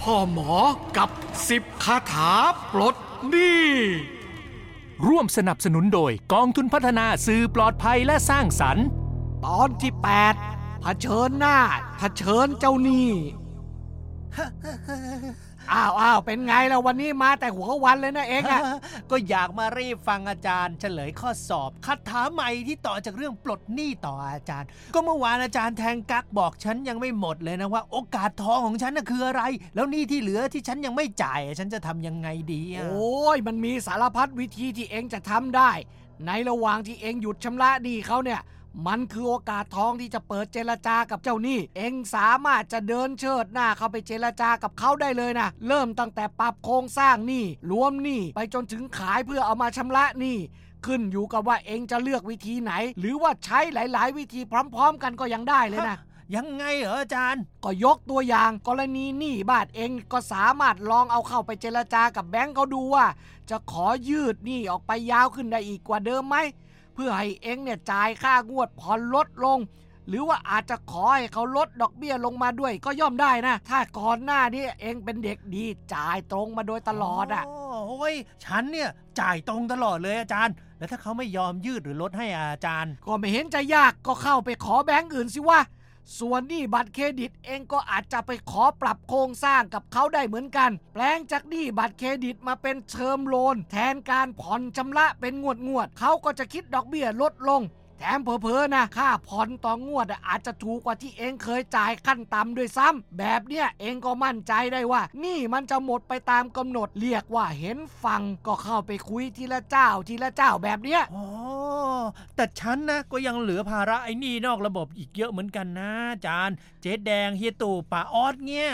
พ่อหมอกับสิบคาถาปลดหนี้ร่วมสนับสนุนโดยกองทุนพัฒนาสื่อปลอดภัยและสร้างสรรค์ ตอนที่ 8 เผชิญหน้า เผชิญเจ้าหนี้ อ้าวอ้าวเป็นไงล่ะวันนี้มาแต่หัววันเลยนะเองอะก็อยากมารีบฟังอาจารย์ เฉลยข้อสอบคาถาใหม่ที่ต่อจากเรื่องปลดหนี้ต่ออาจารย์ ก็เมื่อวานอาจารย์แทงกักบอกฉันยังไม่หมดเลยนะว่า โอกาสทองของฉันน่ะคืออะไร แล้วหนี้ที่เหลือที่ฉันยังไม่จ่ายฉันจะทำยังไงดีอะโอ้ยมันมีสารพัดวิธีที่เองจะทำได้ ในระหว่างที่เองหยุดชำระหนี้เขาเนี่ย มันคือโอกาสทองที่จะเปิดเจรจากับเจ้าหนี้ เองสามารถจะเดินเชิดหน้าเข้าไปเจรจากับเขาได้เลยนะ เริ่มตั้งแต่ปรับโครงสร้างหนี้รวมหนี้ไปจนถึงขายเพื่อเอามาชำระหนี้ขึ้นอยู่กับว่าเองจะเลือกวิธีไหน หรือว่าใช้หลาย ๆ วิธีพร้อม ๆ กันก็ยังได้เลยนะยังไงเหรออาจารย์ ก็ยกตัวอย่างกรณีหนี้บ้านเองก็สามารถลองเอาเข้าไปเจรจากับแบงก์เขาดูว่า จะขอยืดหนี้ออกไปยาวขึ้นได้อีกกว่าเดิมไหมเพื่อให้เองเนี่ยจ่ายค่างวดผ่อนลดลง หรือว่าอาจจะขอให้เขาลดดอกเบี้ยลงมาด้วยก็ย่อมได้นะ ถ้าก่อนหน้านี้เองเป็นเด็กดีจ่ายตรงมาโดยตลอดอะโอ้ยฉันเนี่ยจ่ายตรงตลอดเลยอาจารย์ แล้วถ้าเขาไม่ยอมยืดหรือลดให้อาจารย์ ก็ไม่เห็นจะยากก็เข้าไปขอแบงก์อื่นสิว่า ส่วนหนี้บัตรเครดิตเองก็อาจจะไปขอปรับโครงสร้างกับเขาได้เหมือนกัน แปลงจากหนี้บัตรเครดิตมาเป็นเทอมโลน แทนการผ่อนชำระเป็นงวดงวดๆเขาก็จะคิดดอกเบี้ยลดลง แถมเผลอๆนะค่าผ่อนต่องวดอะอาจจะถูกกว่าที่เองเคยจ่ายขั้นต่ำด้วยซ้ำแบบเนี้ยเองก็มั่นใจได้ว่า นี่มันจะหมดไปตามกำหนดเรียกว่าเห็นฟังก็เข้าไปคุยทีละเจ้าทีละเจ้าแบบเนี้ยอ๋อ แต่ฉันนะก็ยังเหลือภาระไอ้หนี่นอกระบบอีกเยอะเหมือนกันนะอาจารย์เจ๊แดงเฮียตู่ป่าออสเนี่ย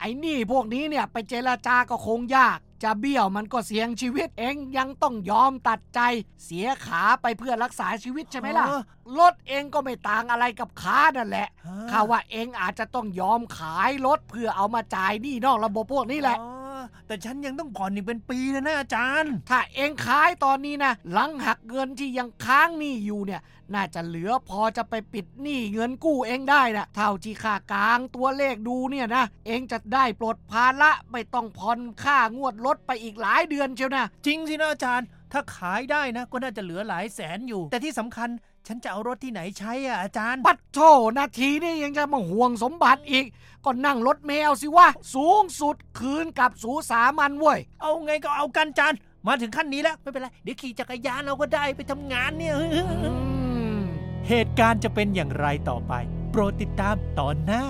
ไอ้นี่พวกนี้เนี่ยไปเจรจาก็คงยาก จะเบี้ยวมันก็เสี่ยงชีวิตเองยังต้องยอมตัดใจ เสียขาไปเพื่อรักษาชีวิตใช่ไหมล่ะเออรถเองก็ไม่ต่างอะไรกับขานั่นแหละฮะข้าว่าเองอาจจะต้องยอมขายรถเพื่อเอามาจ่ายหนี้นอกระบบพวกนี้แหละอ๋อ แต่ฉันยังต้องผ่อนอีกเป็นปีเลยนะอาจารย์ ถ้าเองขายตอนนี้นะหลังหักเงินที่ยังค้างหนี้อยู่เนี่ย น่าจะเหลือพอจะไปปิดหนี้เงินกู้เองได้นะเท่าที่ค่ากลางตัวเลขดูเนี่ยนะ เองจะได้ปลดภาระไม่ต้องผ่อนค่างวดรถไปอีกหลายเดือนเชียวนะ จริงสินะอาจารย์ ถ้าขายได้นะ ก็น่าจะเหลือหลายแสนอยู่ แต่ที่สำคัญฉันจะเอารถที่ไหนใช้อะอาจารย์ ปัดโถนาทีนี่ยังจะมาห่วงสมบัติอีก ก็นั่งรถเมลสิวะ สูงสุดคืนกับสูสามันเว้ย เอาไงก็เอากันอาจารย์มาถึงขั้นนี้แล้ว ไม่เป็นไร เดี๋ยวขี่จักรยานเราก็ได้ไปทำงานเนี่ยอืมเหตุการณ์จะเป็นอย่างไรต่อไป โปรดติดตามตอนหน้า